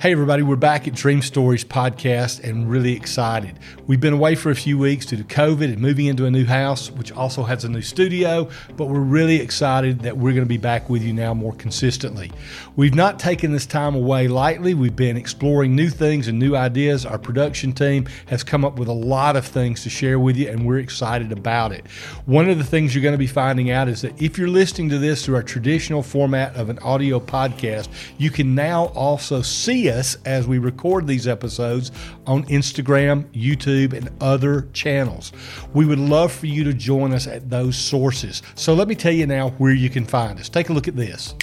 Hey, everybody, we're back at Dream Stories podcast and really excited. We've been away for a few weeks due to COVID and moving into a new house, which also has a new studio, but we're really excited that we're going to be back with you now more consistently. We've not taken this time away lightly. We've been exploring new things and new ideas. Our production team has come up with a lot of things to share with you, and we're excited about it. One of the things you're going to be finding out is that if you're listening to this through our traditional format of an audio podcast, you can now also see us as we record these episodes on Instagram, YouTube, and other channels. We would love for you to join us at those sources. So let me tell you now where you can find us. Take a look at this.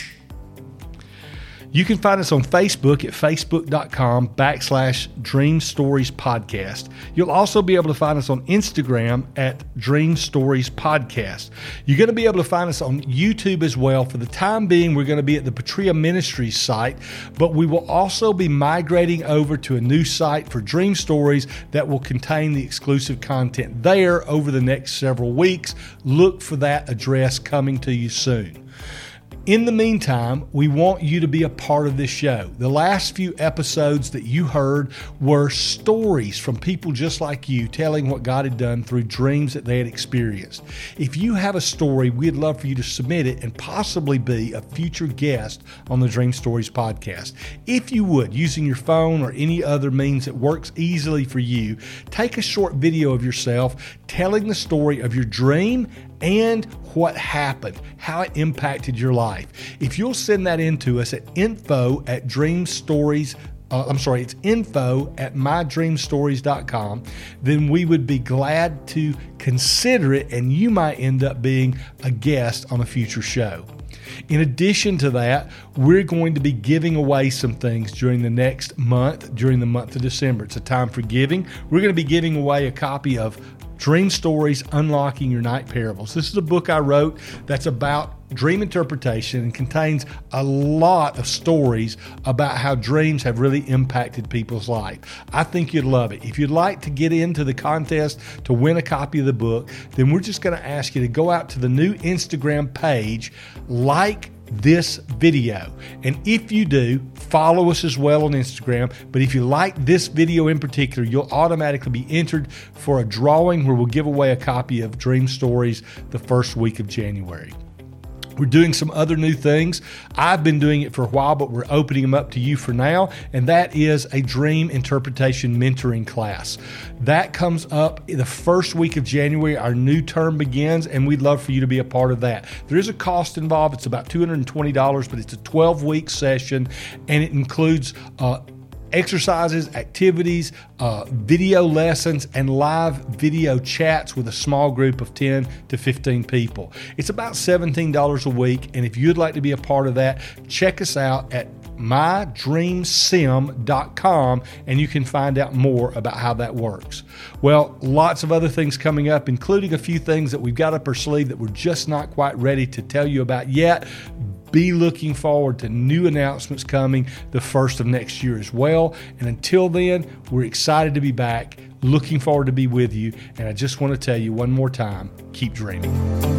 You can find us on Facebook at facebook.com backslash Dream Stories Podcast. You'll also be able to find us on Instagram at Dream Stories Podcast. You're going to be able to find us on YouTube as well. For the time being, we're going to be at the Patria Ministries site, but we will also be migrating over to a new site for Dream Stories that will contain the exclusive content there over the next several weeks. Look for that address coming to you soon. In the meantime, we want you to be a part of this show. The last few episodes that you heard were stories from people just like you telling what God had done through dreams that they had experienced. If you have a story, we'd love for you to submit it and possibly be a future guest on the Dream Stories podcast. If you would, using your phone or any other means that works easily for you, take a short video of yourself telling the story of your dream and what happened, how it impacted your life. If you'll send that in to us at info at dreamstories uh, I'm sorry, it's info at mydreamstories.com, then we would be glad to consider it and you might end up being a guest on a future show. In addition to that, we're going to be giving away some things during the next month, during the month of December. It's a time for giving. We're going to be giving away a copy of Dream Stories Unlocking Your Night Parables. This is a book I wrote that's about dream interpretation and contains a lot of stories about how dreams have really impacted people's life. I think you'd love it. If you'd like to get into the contest to win a copy of the book, then we're just going to ask you to go out to the new Instagram page, like this video. And if you do, follow us as well on Instagram. But if you like this video in particular, you'll automatically be entered for a drawing where we'll give away a copy of Dream Stories the first week of January. We're doing some other new things. I've been doing it for a while, but we're opening them up to you for now. And that is a dream interpretation mentoring class. That comes up the first week of January. Our new term begins, and we'd love for you to be a part of that. There is a cost involved. It's about $220, but it's a 12 week session, and it includes uh, exercises, activities, uh, video lessons, and live video chats with a small group of 10 to 15 people. It's about $17 a week, and if you'd like to be a part of that, check us out at mydreamsim.com and you can find out more about how that works. Well, lots of other things coming up, including a few things that we've got up our sleeve that we're just not quite ready to tell you about yet be looking forward to new announcements coming the first of next year as well. And until then, we're excited to be back, looking forward to be with you. And I just want to tell you one more time keep dreaming.